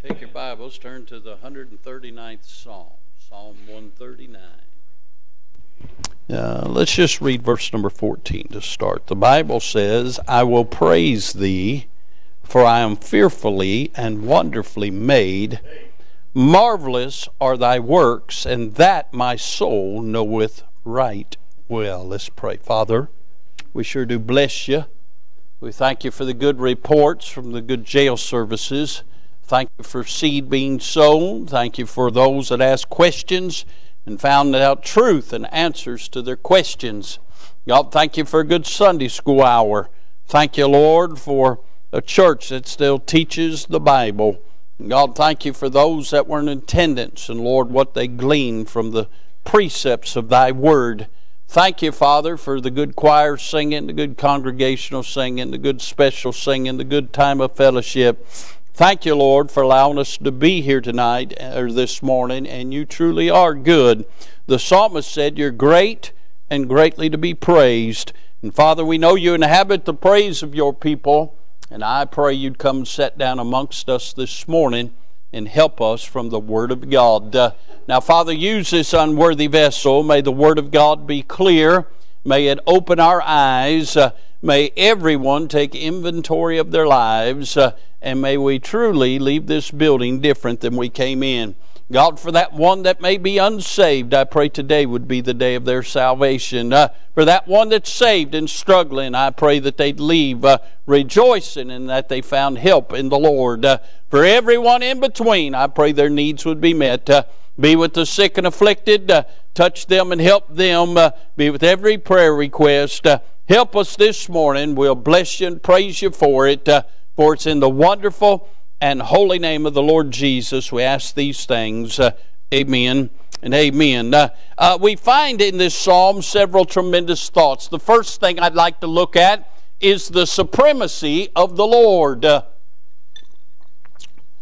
Take your Bibles, turn to the 139th Psalm, Psalm 139. Uh, let's just read verse number 14 to start. The Bible says, I will praise thee, for I am fearfully and wonderfully made. Marvelous are thy works, and that my soul knoweth right well. Let's pray. Father, we sure do bless you. We thank you for the good reports from the good jail services. Thank you for seed being sown. Thank you for those that asked questions and found out truth and answers to their questions. God, thank you for a good Sunday school hour. Thank you, Lord, for a church that still teaches the Bible. God, thank you for those that were in attendance and, Lord, what they gleaned from the precepts of thy word. Thank you, Father, for the good choir singing, the good congregational singing, the good special singing, the good time of fellowship. Thank you, Lord, for allowing us to be here tonight or this morning, and you truly are good. The psalmist said, You're great and greatly to be praised. And Father, we know you inhabit the praise of your people, and I pray you'd come sit down amongst us this morning and help us from the Word of God. Uh, now, Father, use this unworthy vessel. May the Word of God be clear. May it open our eyes. Uh, may everyone take inventory of their lives. Uh, and may we truly leave this building different than we came in. God, for that one that may be unsaved, I pray today would be the day of their salvation. Uh, for that one that's saved and struggling, I pray that they'd leave uh, rejoicing and that they found help in the Lord. Uh, for everyone in between, I pray their needs would be met. Uh, be with the sick and afflicted, uh, touch them and help them. Uh, be with every prayer request. Help us this morning. We'll bless you and praise you for it. For it's in the wonderful and holy name of the Lord Jesus we ask these things. Uh, amen and amen. Uh, uh, we find in this psalm several tremendous thoughts. The first thing I'd like to look at is the supremacy of the Lord. Uh,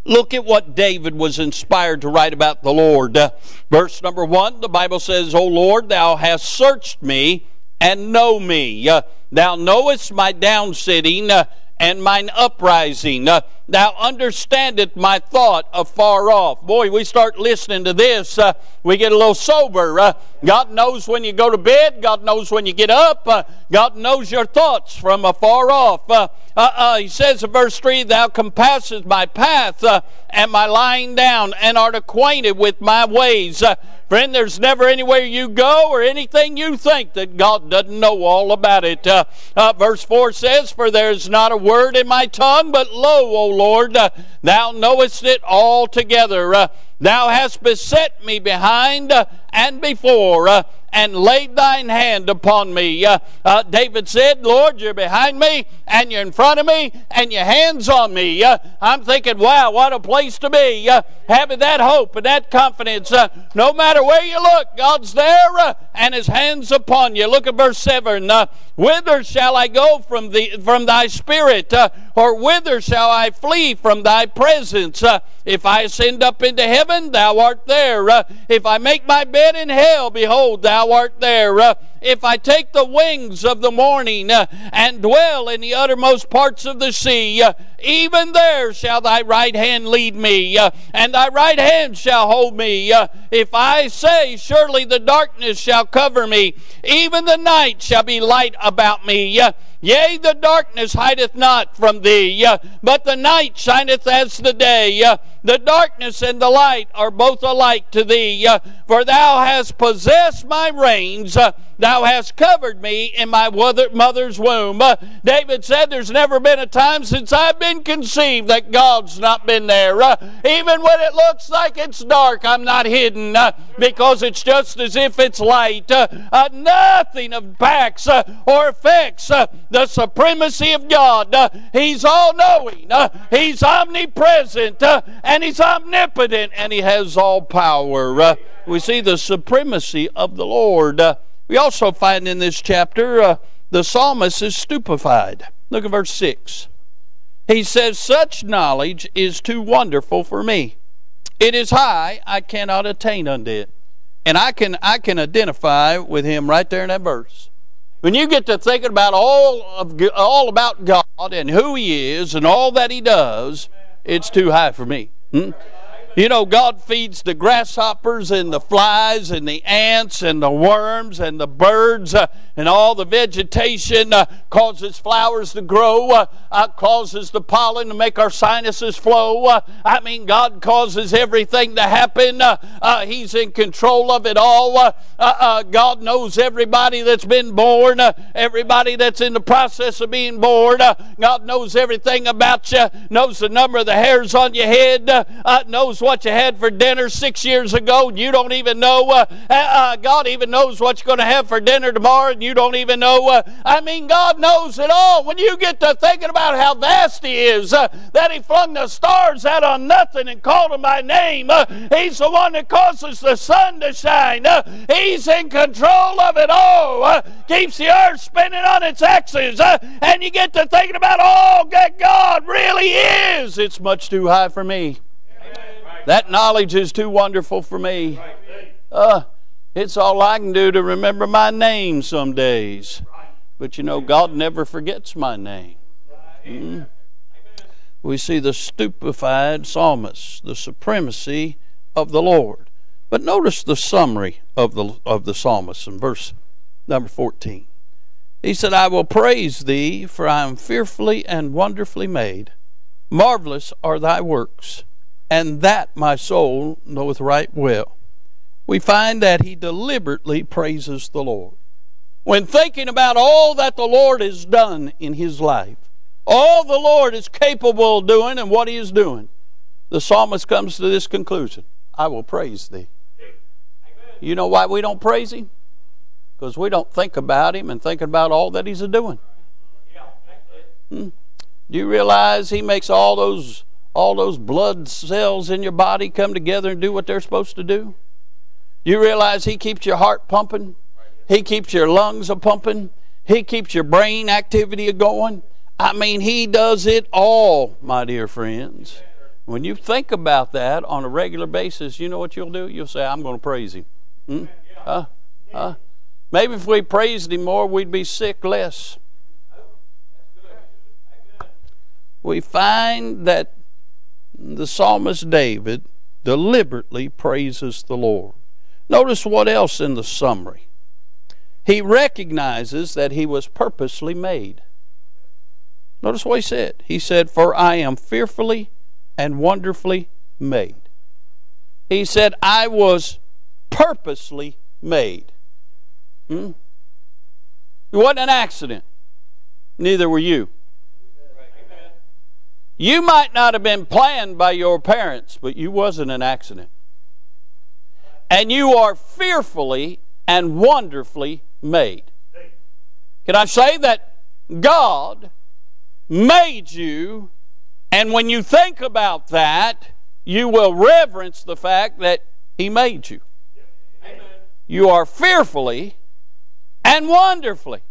look at what David was inspired to write about the Lord. Uh, verse number one, the Bible says, O Lord, thou hast searched me and know me. Uh, thou knowest my down sitting and mine uprising. Uh, thou understandest my thought afar off. Boy, we start listening to this, uh, we get a little sober. Uh, God knows when you go to bed, God knows when you get up, uh, God knows your thoughts from afar off. Uh, uh, he says in verse 3 Thou compassest my path and my lying down, and art acquainted with my ways. Friend, there's never anywhere you go or anything you think that God doesn't know all about it. Uh, uh, verse 4 says, For there is not a word in my tongue, but lo, O Lord, uh, thou knowest it altogether. Uh, thou hast beset me behind uh, and before and laid thine hand upon me. Uh, uh, David said, Lord, you're behind me and you're in front of me and your hands on me. Uh, I'm thinking, wow, what a place to be. Uh, having that hope and that confidence. Uh, no matter where you look, God's there uh, and his hands upon you. Look at verse 7. whither shall I go from, the, from thy spirit? or whither shall I flee from thy presence? if I ascend up into heaven, thou art there. if I make my bed in hell, behold, thou thou art there. Uh, if I take the wings of the morning uh, and dwell in the uttermost parts of the sea, uh, even there shall thy right hand lead me, uh, and thy right hand shall hold me. Uh, if I say, Surely the darkness shall cover me, even the night shall be light about me. Uh, yea, the darkness hideth not from thee, but the night shineth as the day. the darkness and the light are both alike to thee, for thou hast possessed my reins. Thou hast covered me in my mother's womb. Uh, David said, There's never been a time since I've been conceived that God's not been there. Uh, even when it looks like it's dark, I'm not hidden uh, because it's just as if it's light. Uh, uh, nothing impacts uh, or affects the supremacy of God. Uh, he's all knowing, uh, He's omnipresent, uh, and He's omnipotent, and He has all power. we see the supremacy of the Lord. We also find in this chapter uh, the psalmist is stupefied. Look at verse 6. He says, Such knowledge is too wonderful for me. It is high, I cannot attain unto it. And I can, I can identify with him right there in that verse. When you get to thinking about all, of, all about God and who He is and all that He does, it's too high for me. Hmm? You know, God feeds the grasshoppers and the flies and the ants and the worms and the birds uh, and all the vegetation, uh, causes flowers to grow, uh, uh causes the pollen to make our sinuses flow. Uh, I mean, God causes everything to happen. Uh, he's in control of it all. God knows everybody that's been born, everybody that's in the process of being born. God knows everything about you, knows the number of the hairs on your head, knows what you had for dinner six years ago, and you don't even know. Uh, uh, uh God even knows what you're going to have for dinner tomorrow, and you don't even know. Uh, I mean, God knows it all. When you get to thinking about how vast He is, uh, that He flung the stars out on nothing and called them by name, uh, He's the one that causes the sun to shine. he's in control of it all. keeps the earth spinning on its axis, and you get to thinking about all that God really is. It's much too high for me. That knowledge is too wonderful for me. Uh, it's all I can do to remember my name some days. But you know, God never forgets my name. Mm. We see the stupefied psalmist, the supremacy of the Lord. But notice the summary of the, of the psalmist in verse number 14. He said, I will praise thee, for I am fearfully and wonderfully made. Marvelous are thy works and that my soul knoweth right well. We find that he deliberately praises the Lord. When thinking about all that the Lord has done in his life, all the Lord is capable of doing and what he is doing, the psalmist comes to this conclusion I will praise thee. You know why we don't praise him? Because we don't think about him and think about all that he's a doing. Hmm? Do you realize he makes all those all those blood cells in your body come together and do what they're supposed to do? You realize He keeps your heart pumping, He keeps your lungs a pumping, He keeps your brain activity a going. I mean, He does it all, my dear friends. When you think about that on a regular basis, you know what you'll do? You'll say, I'm going to praise Him. Hmm? Huh? Huh? Maybe if we praised Him more, we'd be sick less. We find that the psalmist David deliberately praises the Lord. Notice what else in the summary. He recognizes that he was purposely made. Notice what he said. He said, For I am fearfully and wonderfully made. He said, I was purposely made. Hmm? It wasn't an accident. Neither were you. You might not have been planned by your parents, but you wasn't an accident. And you are fearfully and wonderfully made. Can I say that God made you, and when you think about that, you will reverence the fact that He made you. You are fearfully and wonderfully.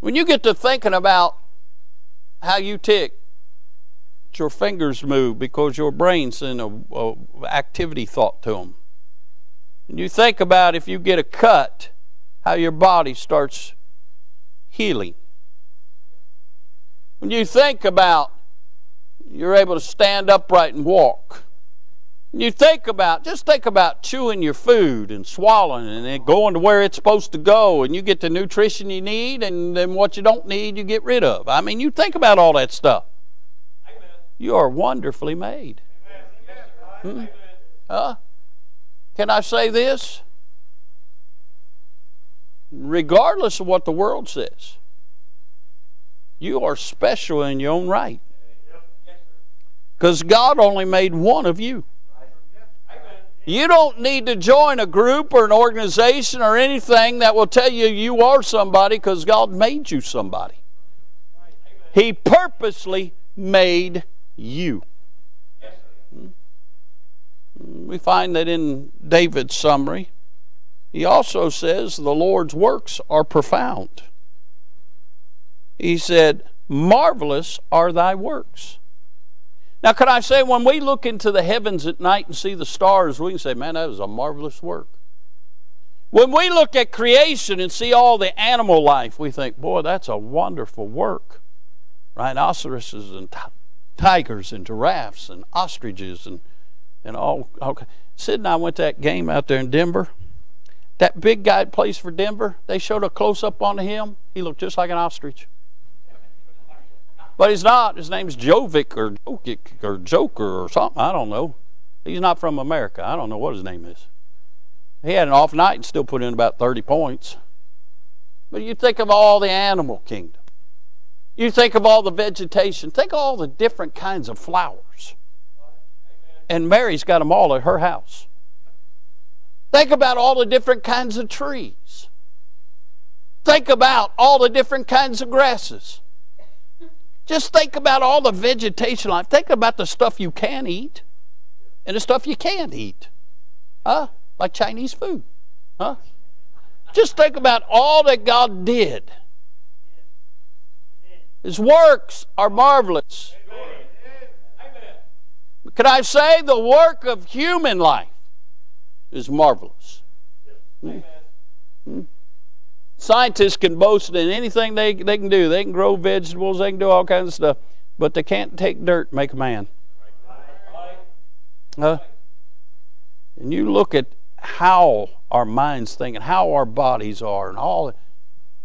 When you get to thinking about how you tick, your fingers move because your brain's in a, a activity thought to them. And you think about if you get a cut, how your body starts healing. When you think about you're able to stand upright and walk. When You think about, just think about chewing your food and swallowing and then going to where it's supposed to go, and you get the nutrition you need, and then what you don't need, you get rid of. I mean, you think about all that stuff. You are wonderfully made. Hmm? Uh, can I say this? Regardless of what the world says, you are special in your own right. Because God only made one of you. You don't need to join a group or an organization or anything that will tell you you are somebody because God made you somebody. He purposely made you. Hmm. We find that in David's summary. He also says the Lord's works are profound. He said, Marvelous are thy works. Now, could I say, when we look into the heavens at night and see the stars, we can say, Man, that is a marvelous work. When we look at creation and see all the animal life, we think, Boy, that's a wonderful work. Rhinoceroses and tigers and giraffes and ostriches and, and all. all. Sid and I went to that game out there in Denver. That big guy that plays for Denver, they showed a close up on him. He looked just like an ostrich. But he's not. His name's Jovic or Jokic or Joker or something. I don't know. He's not from America. I don't know what his name is. He had an off night and still put in about 30 points. But you think of all the animal kingdom. You think of all the vegetation. Think of all the different kinds of flowers. And Mary's got them all at her house. Think about all the different kinds of trees. Think about all the different kinds of grasses. Just think about all the vegetation life. Think about the stuff you can eat and the stuff you can't eat. Huh? Like Chinese food. Huh? Just think about all that God did. His works are marvelous. Could I say the work of human life is marvelous? Hmm? Hmm? Scientists can boast in anything they, they can do. They can grow vegetables, they can do all kinds of stuff, but they can't take dirt and make a man. Huh? And you look at how our minds think and how our bodies are and all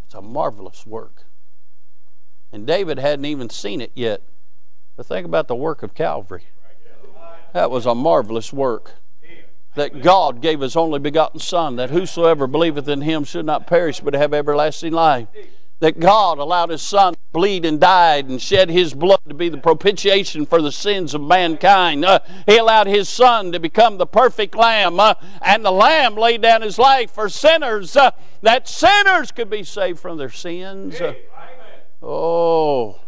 it's a marvelous work. And David hadn't even seen it yet. But think about the work of Calvary. That was a marvelous work. That God gave his only begotten Son, that whosoever believeth in him should not perish but have everlasting life that God allowed His Son to bleed and died and shed His blood to be the propitiation for the sins of mankind. Uh, he allowed His Son to become the perfect Lamb, uh, and the Lamb laid down His life for sinners, uh, that sinners could be saved from their sins. Oh,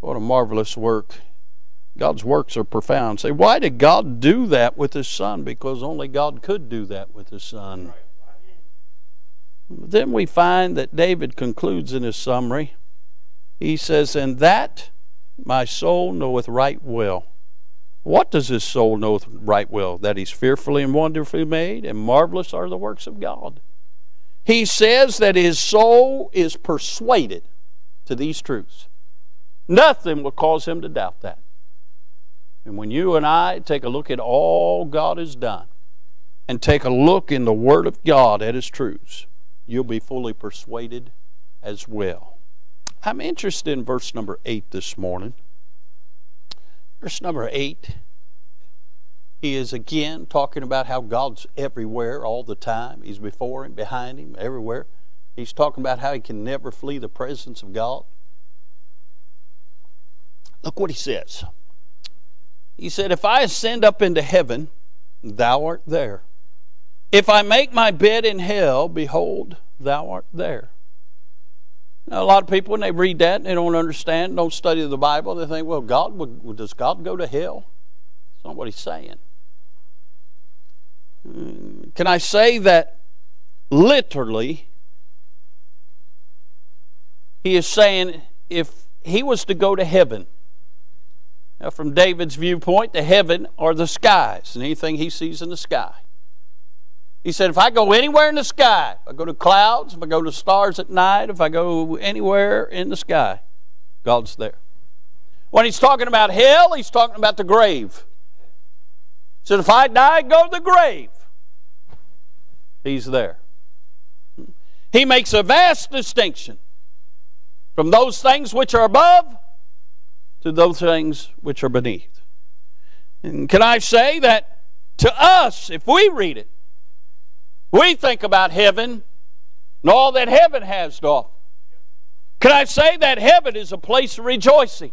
what a marvelous work. God's works are profound. Say, why did God do that with His Son? Because only God could do that with His Son. Then we find that David concludes in his summary. He says, And that my soul knoweth right well. What does his soul know right well? That he's fearfully and wonderfully made, and marvelous are the works of God. He says that his soul is persuaded to these truths. Nothing will cause him to doubt that. And when you and I take a look at all God has done, and take a look in the Word of God at His truths, you'll be fully persuaded as well. I'm interested in verse number 8 this morning. Verse number 8, he is again talking about how God's everywhere all the time. He's before him, behind him, everywhere. He's talking about how he can never flee the presence of God. Look what he says. He said, If I ascend up into heaven, thou art there. If I make my bed in hell, behold, thou art there. Now, a lot of people, when they read that they don't understand, don't study the Bible, they think, well, God, does God go to hell? That's not what he's saying. Hmm, can I say that literally, he is saying if he was to go to heaven, now from David's viewpoint, the heaven are the skies and anything he sees in the sky. He said, if I go anywhere in the sky, if I go to clouds, if I go to stars at night, if I go anywhere in the sky, God's there. When he's talking about hell, he's talking about the grave. He said, if I die, go to the grave. He's there. He makes a vast distinction from those things which are above to those things which are beneath. And can I say that to us, if we read it, we think about heaven and all that heaven has to offer. Can I say that heaven is a place of rejoicing?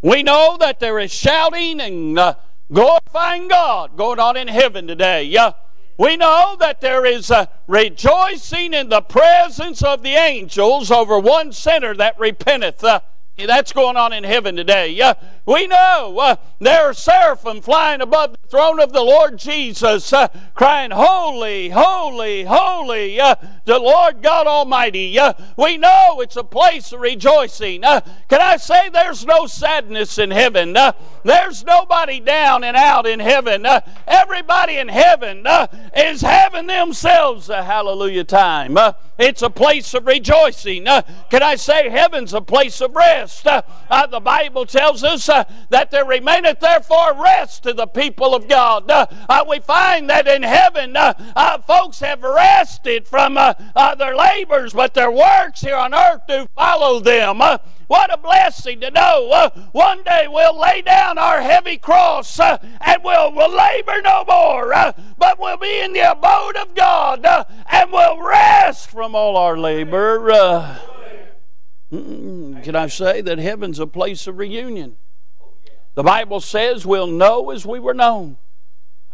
We know that there is shouting and uh, glorifying God going on in heaven today. Yeah. We know that there is a rejoicing in the presence of the angels over one sinner that repenteth. Uh, That's going on in heaven today. Uh, we know uh, there are seraphim flying above the throne of the Lord Jesus, uh, crying, Holy, holy, holy, uh, the Lord God Almighty. We know it's a place of rejoicing. Uh, can I say there's no sadness in heaven? Uh, there's nobody down and out in heaven. everybody in heaven is having themselves a hallelujah time. it's a place of rejoicing. can I say heaven's a place of rest? Rest. Uh, uh, the Bible tells us uh, that there remaineth therefore rest to the people of God. Uh, uh, we find that in heaven, folks have rested from their labors, but their works here on earth do follow them. What a blessing to know uh, one day we'll lay down our heavy cross uh, and we'll, we'll labor no more, uh, but we'll be in the abode of God and we'll rest from all our labor. Can I say that heaven's a place of reunion? The Bible says we'll know as we were known.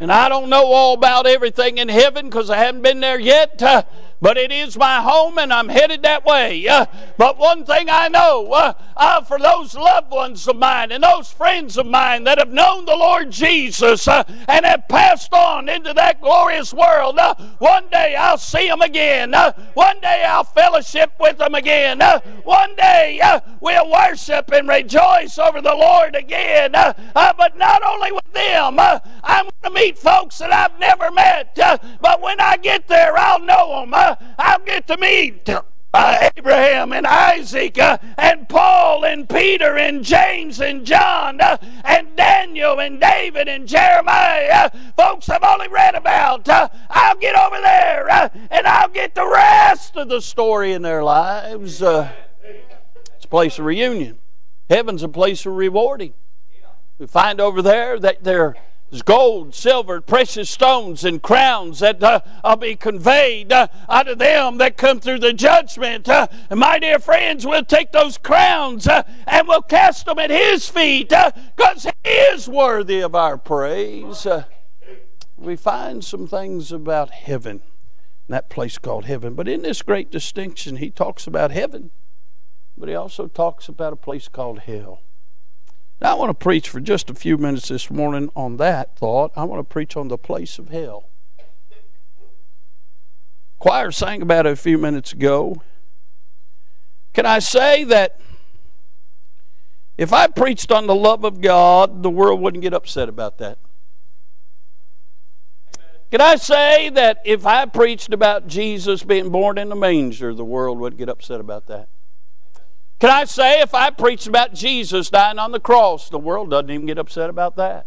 And I don't know all about everything in heaven because I haven't been there yet. Uh, but it is my home and I'm headed that way. Uh, but one thing I know uh, for those loved ones of mine and those friends of mine that have known the Lord Jesus uh, and have passed on into that glorious world, uh, one day I'll see them again. Uh, one day I'll fellowship with them again. one day we'll worship and rejoice over the Lord again. but not only with them, I'm going to meet folks that I've never met. but when I get there, I'll know them. I'll get to meet uh, Abraham and Isaac uh, and Paul and Peter and James and John uh, and Daniel and David and Jeremiah. folks I've only read about. Uh, I'll get over there uh, and I'll get the rest of the story in their lives. Uh, it's a place of reunion. Heaven's a place of rewarding. We find over there that they're gold, silver, precious stones, and crowns that uh, will be conveyed uh, unto them that come through the judgment. Uh, and my dear friends, we'll take those crowns uh, and we'll cast them at His feet because uh, He is worthy of our praise. Uh, we find some things about heaven, that place called heaven. But in this great distinction, He talks about heaven, but He also talks about a place called hell. Now, I want to preach for just a few minutes this morning on that thought. I want to preach on the place of hell. Choir sang about it a few minutes ago. Can I say that if I preached on the love of God, the world wouldn't get upset about that? Can I say that if I preached about Jesus being born in the manger, the world wouldn't get upset about that? Can I say if I preach about Jesus dying on the cross, the world doesn't even get upset about that?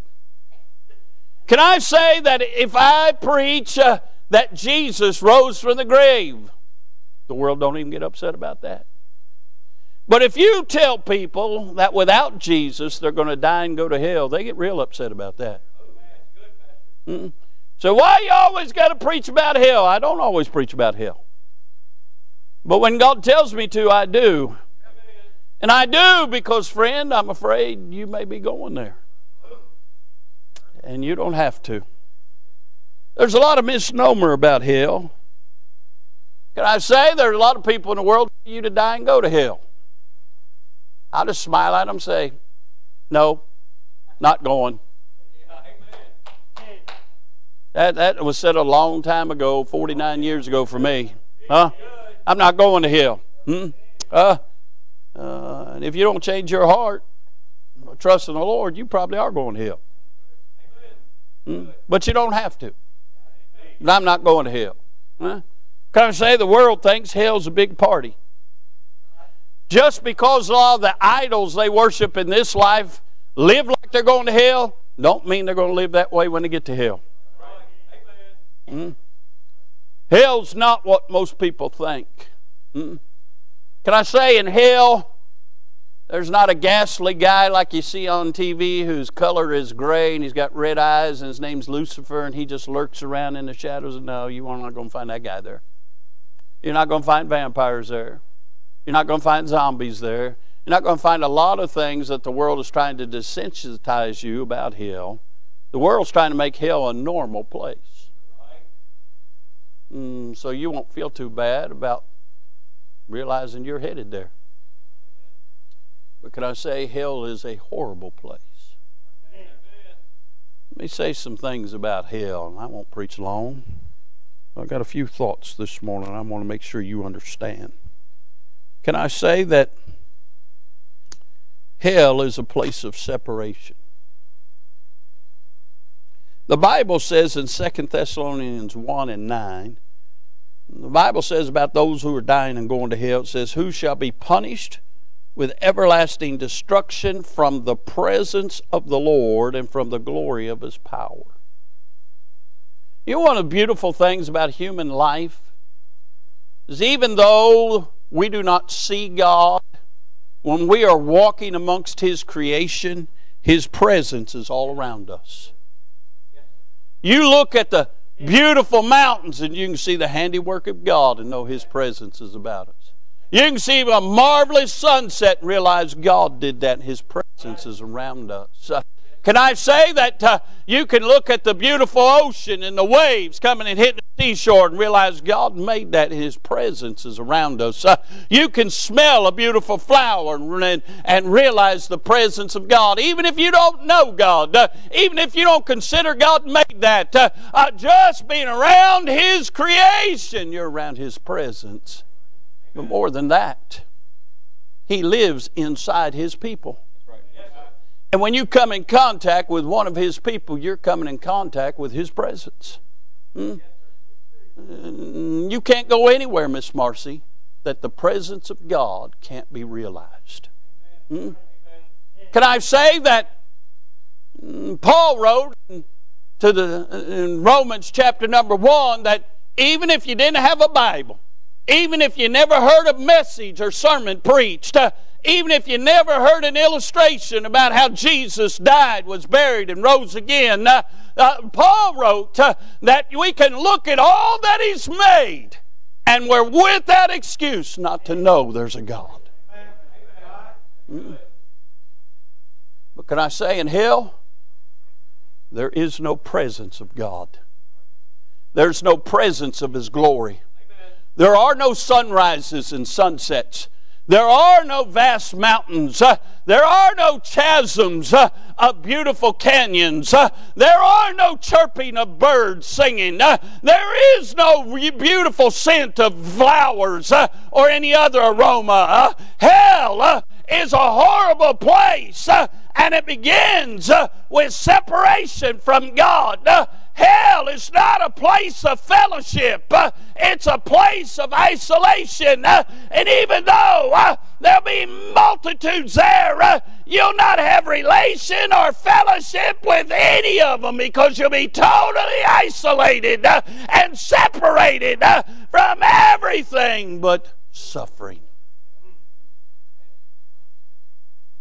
Can I say that if I preach uh, that Jesus rose from the grave, the world don't even get upset about that? But if you tell people that without Jesus they're going to die and go to hell, they get real upset about that. Mm-mm. So why you always got to preach about hell? I don't always preach about hell. But when God tells me to, I do. And I do because, friend, I'm afraid you may be going there. And you don't have to. There's a lot of misnomer about hell. Can I say there's a lot of people in the world for you to die and go to hell? I'll just smile at them and say, no, not going. That, that was said a long time ago, 49 years ago for me. Huh? I'm not going to hell. Hmm? Uh, uh, and if you don't change your heart, trust in the Lord, you probably are going to hell. Mm? But you don't have to. But I'm not going to hell. Huh? Can I say the world thinks hell's a big party? Just because a lot of the idols they worship in this life live like they're going to hell, don't mean they're going to live that way when they get to hell. Mm? Hell's not what most people think. Mm? Can I say in hell, there's not a ghastly guy like you see on TV whose color is gray and he's got red eyes and his name's Lucifer and he just lurks around in the shadows. No, you are not going to find that guy there. You're not going to find vampires there. You're not going to find zombies there. You're not going to find a lot of things that the world is trying to desensitize you about hell. The world's trying to make hell a normal place. Mm, so you won't feel too bad about realizing you're headed there. But can I say hell is a horrible place? Let me say some things about hell. and I won't preach long. I've got a few thoughts this morning I want to make sure you understand. Can I say that hell is a place of separation? The Bible says in 2 Thessalonians 1 and 9 the Bible says about those who are dying and going to hell, it says, Who shall be punished with everlasting destruction from the presence of the Lord and from the glory of his power. You know, one of the beautiful things about human life is even though we do not see God, when we are walking amongst his creation, his presence is all around us. You look at the beautiful mountains and you can see the handiwork of God and know his presence is about us. You can see a marvelous sunset and realize God did that. His presence is around us. Can I say that uh, you can look at the beautiful ocean and the waves coming and hitting the seashore and realize God made that His presence is around us. Uh, you can smell a beautiful flower and, and, realize the presence of God, even if you don't know God, uh, even if you don't consider God made that. Uh, uh, just being around His creation, you're around His presence. But more than that, He lives inside His people. And when you come in contact with one of His people, you're coming in contact with His presence. Hmm? You can't go anywhere, Miss Marcy, that the presence of God can't be realized. Hmm? Can I say that hmm, Paul wrote to the in Romans chapter number one that even if you didn't have a Bible, even if you never heard a message or sermon preached, uh, even if you never heard an illustration about how Jesus died, was buried, and rose again, uh, uh, Paul wrote uh, that we can look at all that He's made and we're without excuse not to know there's a God. Mm. But can I say in hell, there is no presence of God. There's no presence of His glory. There are no sunrises and sunsets. There are no vast mountains. Uh, there are no chasms uh, of beautiful canyons. Uh, there are no chirping of birds singing. Uh, there is no beautiful scent of flowers uh, or any other aroma. Uh, hell is a horrible place, and it begins with separation from God. Hell is not a place of fellowship, uh, it's a place of isolation. Uh, and even though uh, there'll be multitudes there, uh, you'll not have relation or fellowship with any of them because you'll be totally isolated uh, and separated uh, from everything but suffering.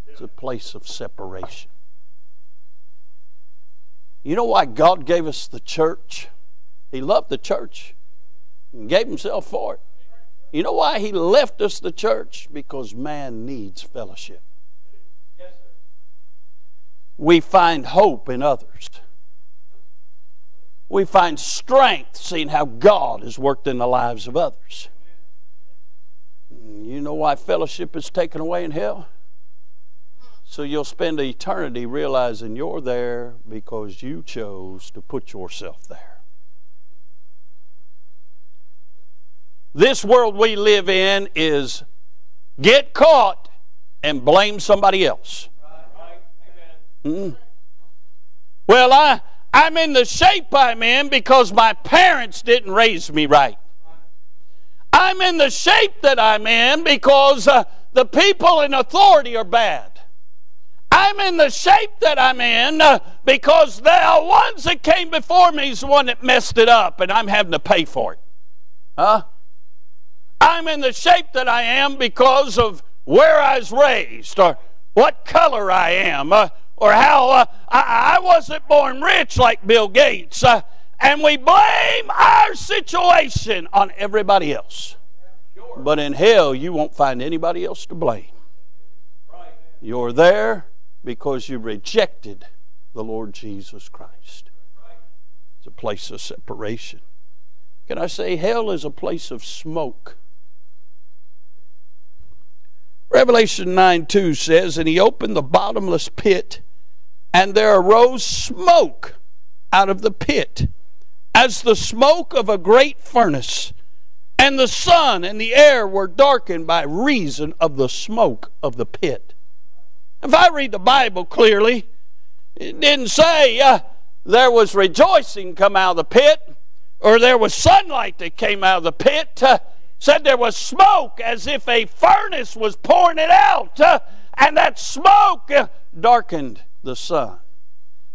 It's a place of separation. You know why God gave us the church? He loved the church and gave Himself for it. You know why He left us the church? Because man needs fellowship. We find hope in others. We find strength seeing how God has worked in the lives of others. You know why fellowship is taken away in hell? So you'll spend eternity realizing you're there because you chose to put yourself there. This world we live in is get caught and blame somebody else. Mm. Well, I, I'm in the shape I'm in because my parents didn't raise me right. I'm in the shape that I'm in because uh, the people in authority are bad. I'm in the shape that I'm in uh, because the ones that came before me is the one that messed it up, and I'm having to pay for it. Huh? I'm in the shape that I am because of where I was raised, or what color I am, uh, or how uh, I, I, wasn't born rich like Bill Gates. Uh, and we blame our situation on everybody else. But in hell, you won't find anybody else to blame. You're there because you rejected the Lord Jesus Christ. It's a place of separation. Can I say hell is a place of smoke? Revelation 9 2 says, And he opened the bottomless pit, and there arose smoke out of the pit, as the smoke of a great furnace. And the sun and the air were darkened by reason of the smoke of the pit. If I read the Bible clearly, it didn't say uh, there was rejoicing come out of the pit or there was sunlight that came out of the pit. Uh, said there was smoke as if a furnace was pouring it out, uh, and that smoke uh, darkened the sun.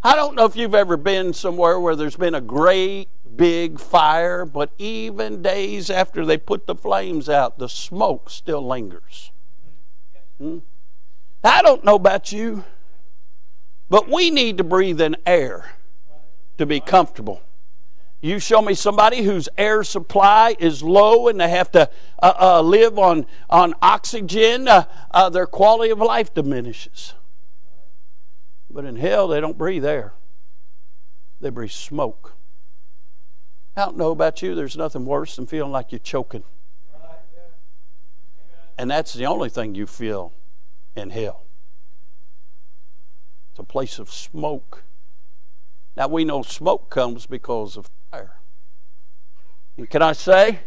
I don't know if you've ever been somewhere where there's been a great big fire, but even days after they put the flames out, the smoke still lingers. Hmm? I don't know about you, but we need to breathe in air to be comfortable. You show me somebody whose air supply is low and they have to uh, uh, live on, on oxygen, uh, uh their quality of life diminishes. But in hell, they don't breathe air, they breathe smoke. I don't know about you, there's nothing worse than feeling like you're choking. And that's the only thing you feel in hell. It's a place of smoke. Now we know smoke comes because of fire. And can I say,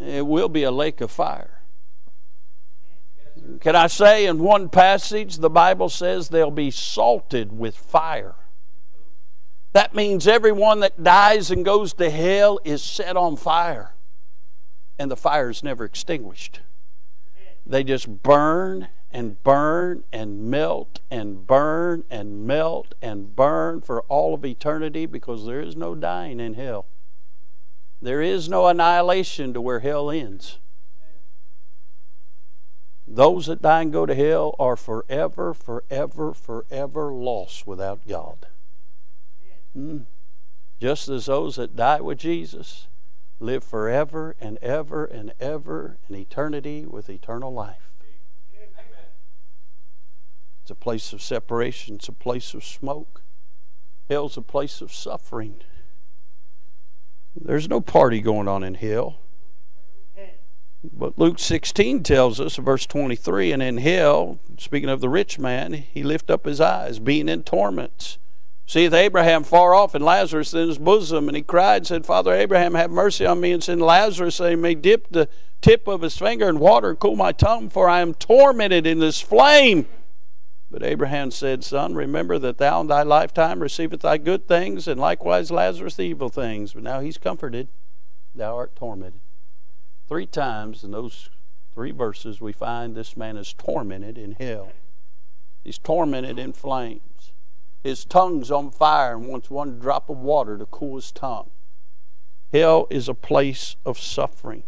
it will be a lake of fire. Can I say, in one passage, the Bible says they'll be salted with fire. That means everyone that dies and goes to hell is set on fire. And the fire is never extinguished. They just burn and burn and melt and burn and melt and burn for all of eternity because there is no dying in hell. There is no annihilation to where hell ends. Those that die and go to hell are forever, forever, forever lost without God. Mm. Just as those that die with Jesus live forever and ever and ever in eternity with eternal life. It's a place of separation, it's a place of smoke. Hell's a place of suffering. There's no party going on in hell. But Luke 16 tells us, verse 23, and in hell, speaking of the rich man, he lift up his eyes, being in torments. Seeth Abraham far off and Lazarus in his bosom, and he cried said, Father Abraham, have mercy on me, and send Lazarus that he may dip the tip of his finger in water and cool my tongue, for I am tormented in this flame. But Abraham said, Son, remember that thou in thy lifetime receivest thy good things, and likewise Lazarus the evil things. But now he's comforted, thou art tormented. Three times in those three verses we find this man is tormented in hell. He's tormented in flames. His tongue's on fire and wants one drop of water to cool his tongue. Hell is a place of suffering.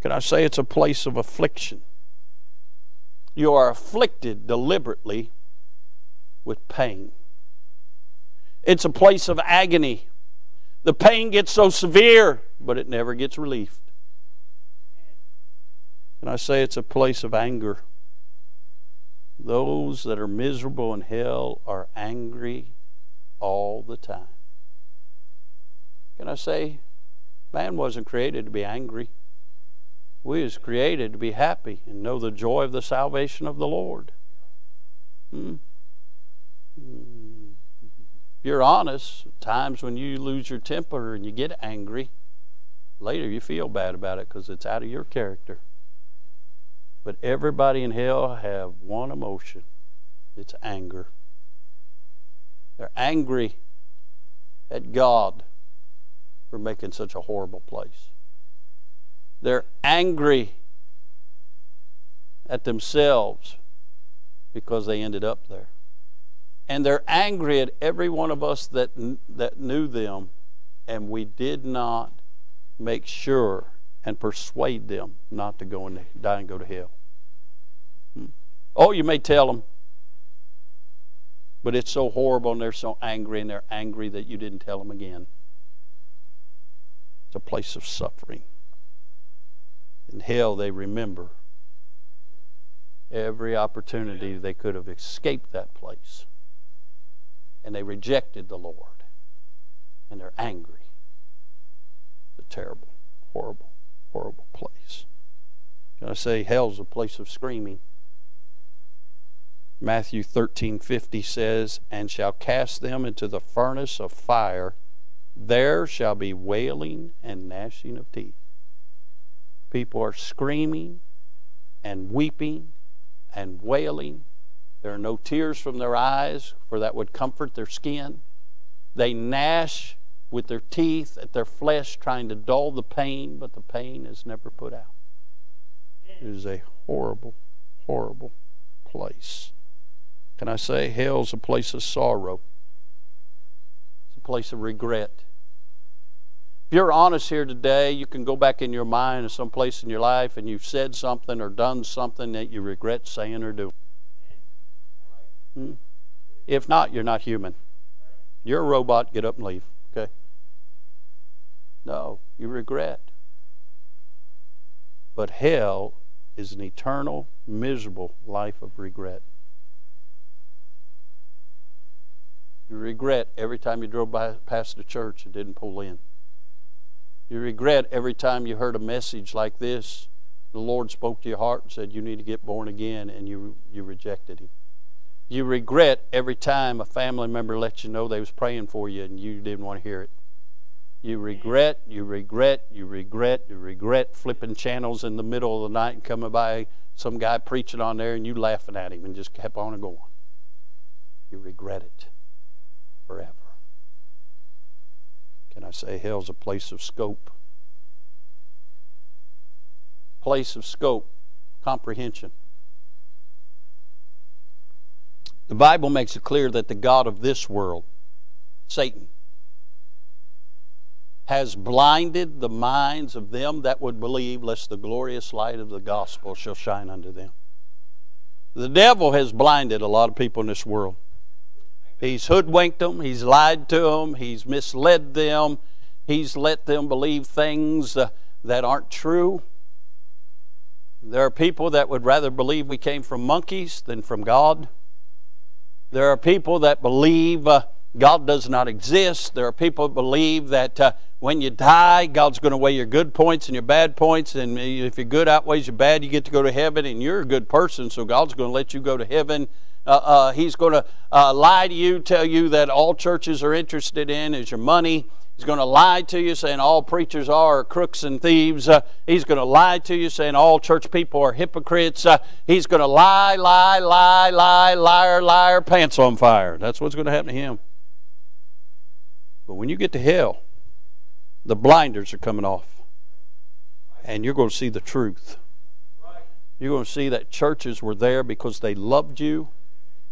Can I say it's a place of affliction? You are afflicted deliberately with pain. It's a place of agony. The pain gets so severe, but it never gets relieved. And I say it's a place of anger. Those that are miserable in hell are angry all the time. Can I say, man wasn't created to be angry. We was created to be happy and know the joy of the salvation of the Lord. Hmm? If you're honest, times when you lose your temper and you get angry, later you feel bad about it because it's out of your character. But everybody in hell have one emotion. It's anger. They're angry at God for making such a horrible place. They're angry at themselves because they ended up there. And they're angry at every one of us that, that knew them, and we did not make sure and persuade them not to go and die and go to hell. Hmm. Oh, you may tell them, but it's so horrible and they're so angry, and they're angry that you didn't tell them again. It's a place of suffering. In hell, they remember every opportunity they could have escaped that place. And they rejected the Lord. And they're angry. It's a terrible, horrible, horrible place. Can I say hell's a place of screaming? Matthew 13:50 says, "And shall cast them into the furnace of fire; there shall be wailing and gnashing of teeth." People are screaming and weeping and wailing. There are no tears from their eyes, for that would comfort their skin. They gnash with their teeth at their flesh, trying to dull the pain, but the pain is never put out. It is a horrible, horrible place. Can I say hell's a place of sorrow? It's a place of regret. If you're honest here today, you can go back in your mind to some place in your life and you've said something or done something that you regret saying or doing. Hmm? If not, you're not human. You're a robot, get up and leave. Okay? No, you regret. But hell is an eternal, miserable life of regret. You regret every time you drove by past the church and didn't pull in. You regret every time you heard a message like this. The Lord spoke to your heart and said, You need to get born again, and you, you rejected Him. You regret every time a family member let you know they was praying for you and you didn't want to hear it. You regret, you regret, you regret, you regret flipping channels in the middle of the night and coming by some guy preaching on there and you laughing at him and just kept on going. You regret it forever. Can I say hell's a place of scope? Place of scope, comprehension. The Bible makes it clear that the God of this world, Satan, has blinded the minds of them that would believe, lest the glorious light of the gospel shall shine unto them. The devil has blinded a lot of people in this world. He's hoodwinked them, he's lied to them, he's misled them, he's let them believe things uh, that aren't true. There are people that would rather believe we came from monkeys than from God. There are people that believe uh, God does not exist. There are people that believe that uh, when you die, God's going to weigh your good points and your bad points, and if your good outweighs your bad, you get to go to heaven, and you're a good person, so God's going to let you go to heaven uh, uh, he's going to uh, lie to you, tell you that all churches are interested in is your money. He's going to lie to you, saying all preachers are crooks and thieves. Uh, he's going to lie to you, saying all church people are hypocrites. Uh, he's going to lie, lie, lie, lie, liar, liar, pants on fire. That's what's going to happen to him. But when you get to hell, the blinders are coming off, and you're going to see the truth. You're going to see that churches were there because they loved you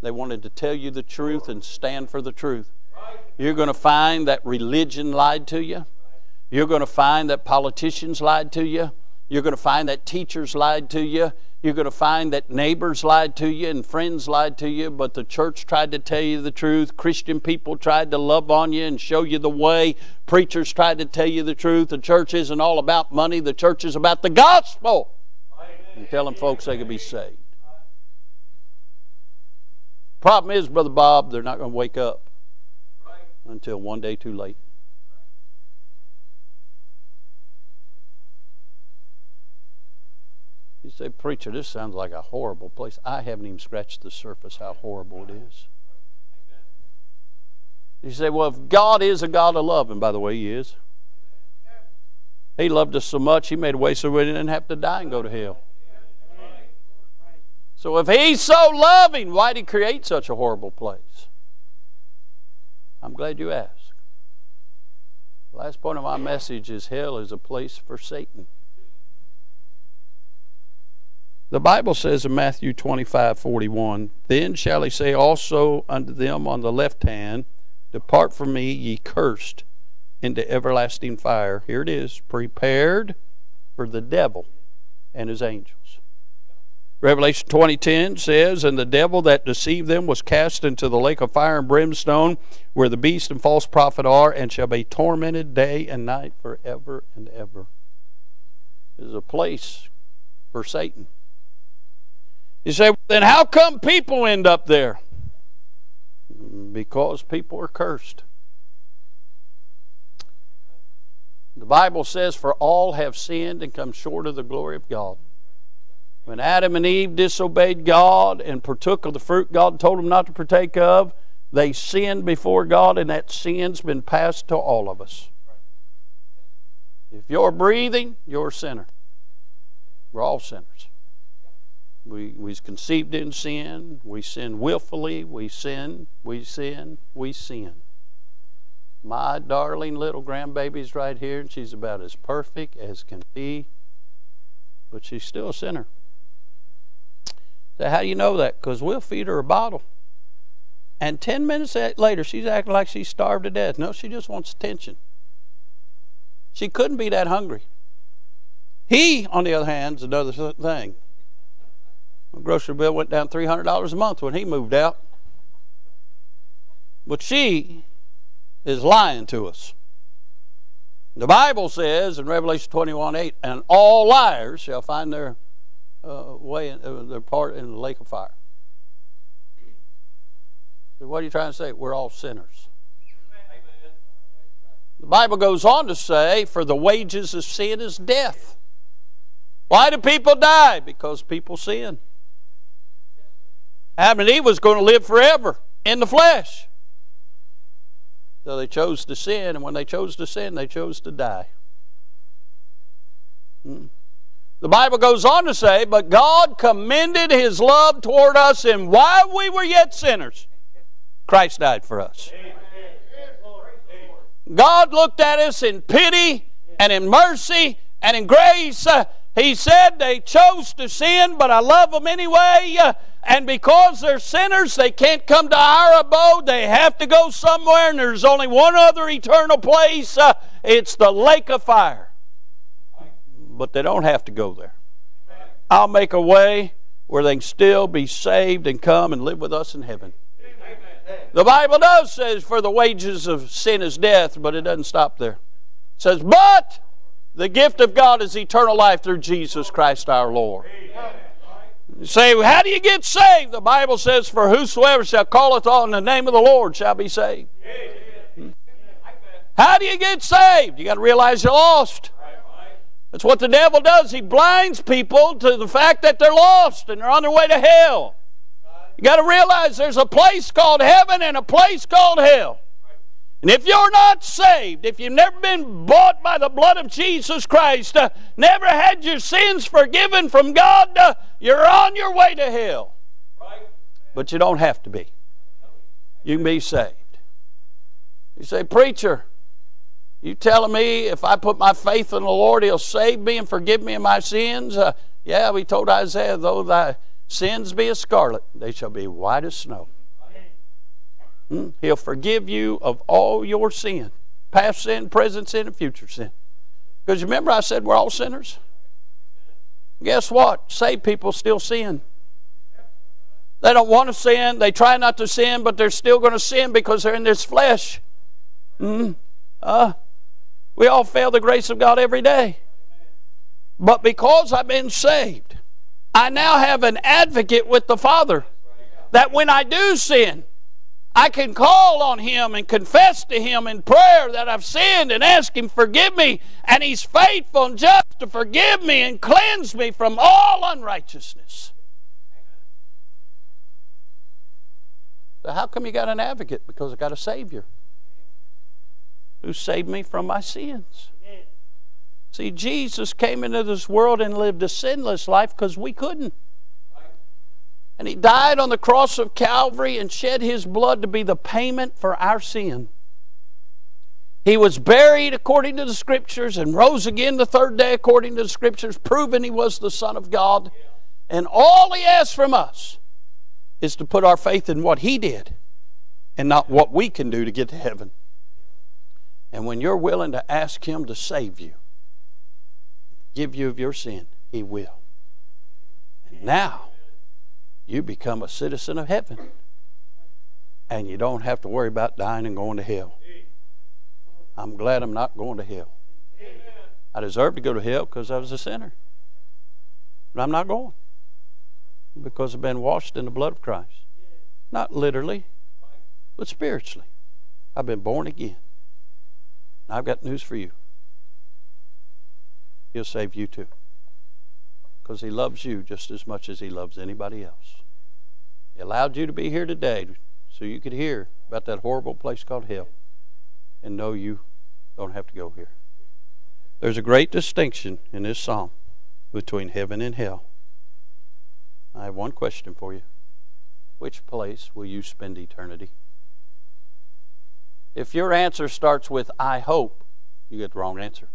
they wanted to tell you the truth and stand for the truth. You're going to find that religion lied to you. You're going to find that politicians lied to you. You're going to find that teachers lied to you. You're going to find that neighbors lied to you and friends lied to you, but the church tried to tell you the truth. Christian people tried to love on you and show you the way. Preachers tried to tell you the truth. The church isn't all about money, the church is about the gospel. And telling folks they can be saved. Problem is, Brother Bob, they're not going to wake up until one day too late. You say, Preacher, this sounds like a horrible place. I haven't even scratched the surface how horrible it is. You say, Well, if God is a God of love, and by the way, He is, He loved us so much, He made a way so we didn't have to die and go to hell. So if he's so loving, why did he create such a horrible place? I'm glad you asked. The last point of my message is hell is a place for Satan. The Bible says in Matthew 25 41, Then shall he say also unto them on the left hand, Depart from me, ye cursed, into everlasting fire. Here it is, prepared for the devil and his angels. Revelation 20:10 says, "And the devil that deceived them was cast into the lake of fire and brimstone, where the beast and false prophet are, and shall be tormented day and night forever and ever." It is a place for Satan. You say, then how come people end up there? Because people are cursed. The Bible says, For all have sinned and come short of the glory of God. When Adam and Eve disobeyed God and partook of the fruit God told them not to partake of, they sinned before God, and that sin's been passed to all of us. If you're breathing, you're a sinner. We're all sinners. We we conceived in sin. We sin willfully. We sin. We sin. We sin. My darling little grandbaby's right here, and she's about as perfect as can be, but she's still a sinner. How do you know that? Because we'll feed her a bottle. And 10 minutes later, she's acting like she's starved to death. No, she just wants attention. She couldn't be that hungry. He, on the other hand, is another thing. The grocery bill went down $300 a month when he moved out. But she is lying to us. The Bible says in Revelation 21 8, and all liars shall find their uh, way, in, uh, their part in the lake of fire. So what are you trying to say? We're all sinners. The Bible goes on to say, for the wages of sin is death. Why do people die? Because people sin. Adam and Eve was going to live forever in the flesh. So they chose to sin, and when they chose to sin, they chose to die. Hmm. The Bible goes on to say, But God commended his love toward us, and while we were yet sinners, Christ died for us. God looked at us in pity and in mercy and in grace. He said they chose to sin, but I love them anyway. And because they're sinners, they can't come to our abode. They have to go somewhere, and there's only one other eternal place. It's the lake of fire. But they don't have to go there. I'll make a way where they can still be saved and come and live with us in heaven. The Bible does says, for the wages of sin is death, but it doesn't stop there. It says, but the gift of God is eternal life through Jesus Christ our Lord. You say, how do you get saved? The Bible says, for whosoever shall calleth on the name of the Lord shall be saved. Hmm? How do you get saved? You got to realize you're lost. That's what the devil does. He blinds people to the fact that they're lost and they're on their way to hell. You got to realize there's a place called heaven and a place called hell. And if you're not saved, if you've never been bought by the blood of Jesus Christ, uh, never had your sins forgiven from God, uh, you're on your way to hell. But you don't have to be. You can be saved. You say, Preacher, you telling me if I put my faith in the Lord, He'll save me and forgive me of my sins? Uh, yeah, we told Isaiah, though thy sins be as scarlet, they shall be white as snow. Hmm? He'll forgive you of all your sin past sin, present sin, and future sin. Because remember, I said we're all sinners? Guess what? Saved people still sin. They don't want to sin. They try not to sin, but they're still going to sin because they're in this flesh. Mm. Uh, we all fail the grace of God every day. But because I've been saved, I now have an advocate with the Father. That when I do sin, I can call on Him and confess to Him in prayer that I've sinned and ask Him forgive me. And He's faithful and just to forgive me and cleanse me from all unrighteousness. So, how come you got an advocate? Because I got a Savior who saved me from my sins. See, Jesus came into this world and lived a sinless life because we couldn't. And he died on the cross of Calvary and shed his blood to be the payment for our sin. He was buried according to the Scriptures and rose again the third day according to the Scriptures, proving he was the Son of God. And all he asks from us is to put our faith in what he did and not what we can do to get to heaven. And when you're willing to ask him to save you, give you of your sin, He will. And now you become a citizen of heaven. And you don't have to worry about dying and going to hell. I'm glad I'm not going to hell. I deserve to go to hell because I was a sinner. But I'm not going because I've been washed in the blood of Christ. Not literally, but spiritually. I've been born again. I've got news for you. He'll save you too. Because He loves you just as much as He loves anybody else. He allowed you to be here today so you could hear about that horrible place called hell and know you don't have to go here. There's a great distinction in this psalm between heaven and hell. I have one question for you. Which place will you spend eternity? If your answer starts with, I hope, you get the wrong answer.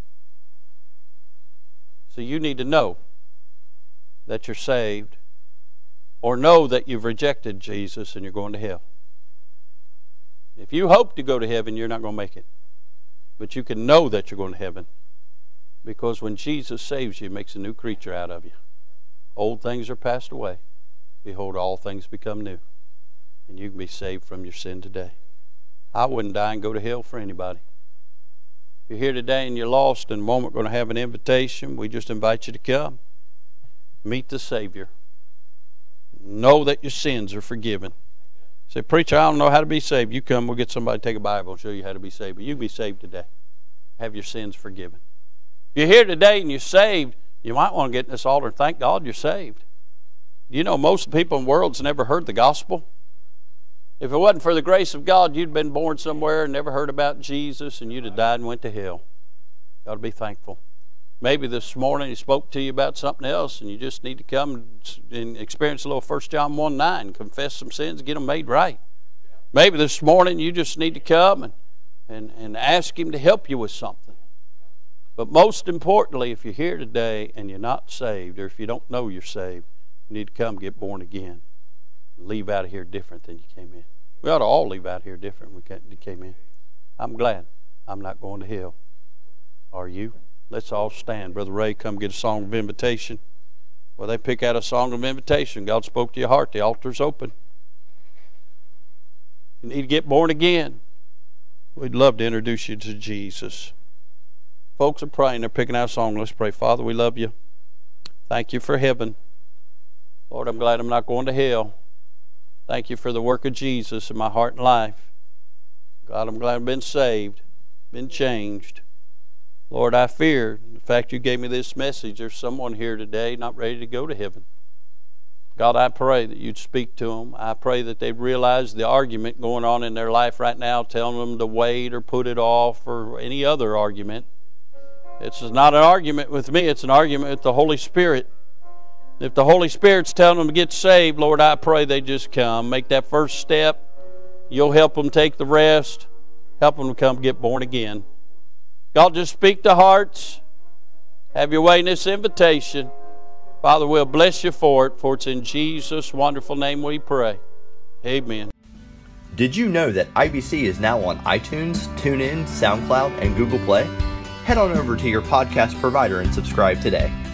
So you need to know that you're saved or know that you've rejected Jesus and you're going to hell. If you hope to go to heaven, you're not going to make it. But you can know that you're going to heaven because when Jesus saves you, he makes a new creature out of you. Old things are passed away. Behold, all things become new. And you can be saved from your sin today. I wouldn't die and go to hell for anybody. If you're here today and you're lost, in a moment going to have an invitation. We just invite you to come. Meet the Savior. Know that your sins are forgiven. Say, preacher, I don't know how to be saved. You come, we'll get somebody to take a Bible and show you how to be saved. But you can be saved today. Have your sins forgiven. You're here today and you're saved, you might want to get in this altar and thank God you're saved. You know, most people in the world's never heard the gospel. If it wasn't for the grace of God, you'd been born somewhere and never heard about Jesus, and you'd have died and went to hell. You ought to be thankful. Maybe this morning he spoke to you about something else, and you just need to come and experience a little 1 John 1 9, confess some sins, get them made right. Maybe this morning you just need to come and, and, and ask him to help you with something. But most importantly, if you're here today and you're not saved, or if you don't know you're saved, you need to come get born again. Leave out of here different than you came in. We ought to all leave out here different than we came in. I'm glad I'm not going to hell. Are you? Let's all stand. Brother Ray, come get a song of invitation. Well, they pick out a song of invitation. God spoke to your heart. The altar's open. You need to get born again. We'd love to introduce you to Jesus. Folks are praying. They're picking out a song. Let's pray. Father, we love you. Thank you for heaven. Lord, I'm glad I'm not going to hell. Thank you for the work of Jesus in my heart and life. God, I'm glad I've been saved, been changed. Lord, I fear the fact you gave me this message. There's someone here today not ready to go to heaven. God, I pray that you'd speak to them. I pray that they'd realize the argument going on in their life right now, telling them to wait or put it off or any other argument. It's not an argument with me, it's an argument with the Holy Spirit. If the Holy Spirit's telling them to get saved, Lord, I pray they just come. Make that first step. You'll help them take the rest. Help them come get born again. God, just speak to hearts. Have your way in this invitation. Father, we'll bless you for it, for it's in Jesus' wonderful name we pray. Amen. Did you know that IBC is now on iTunes, TuneIn, SoundCloud, and Google Play? Head on over to your podcast provider and subscribe today.